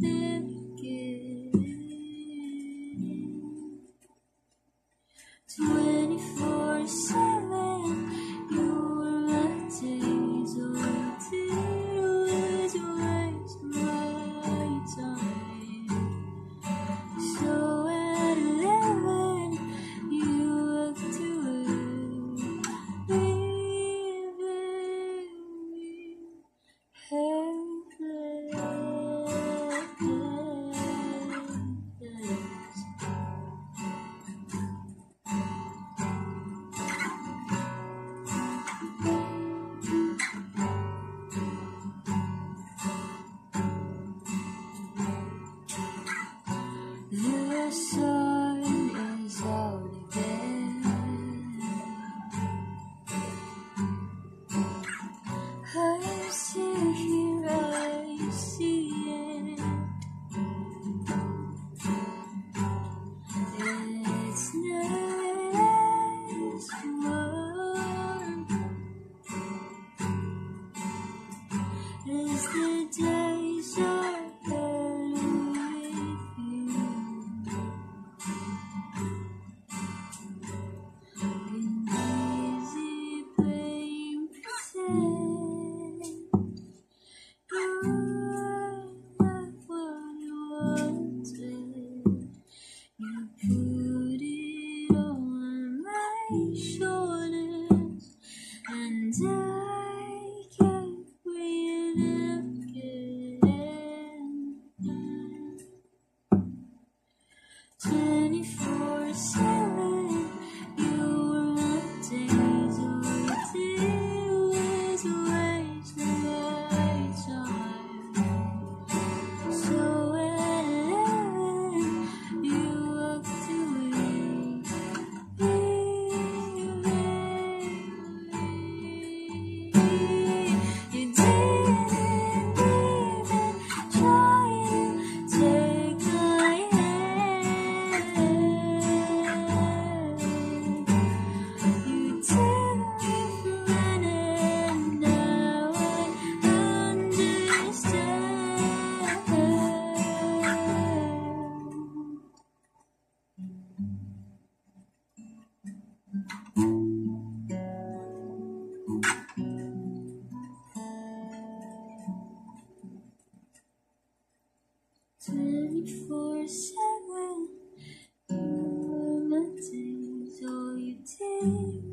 24 24 7, you were days away, days waste you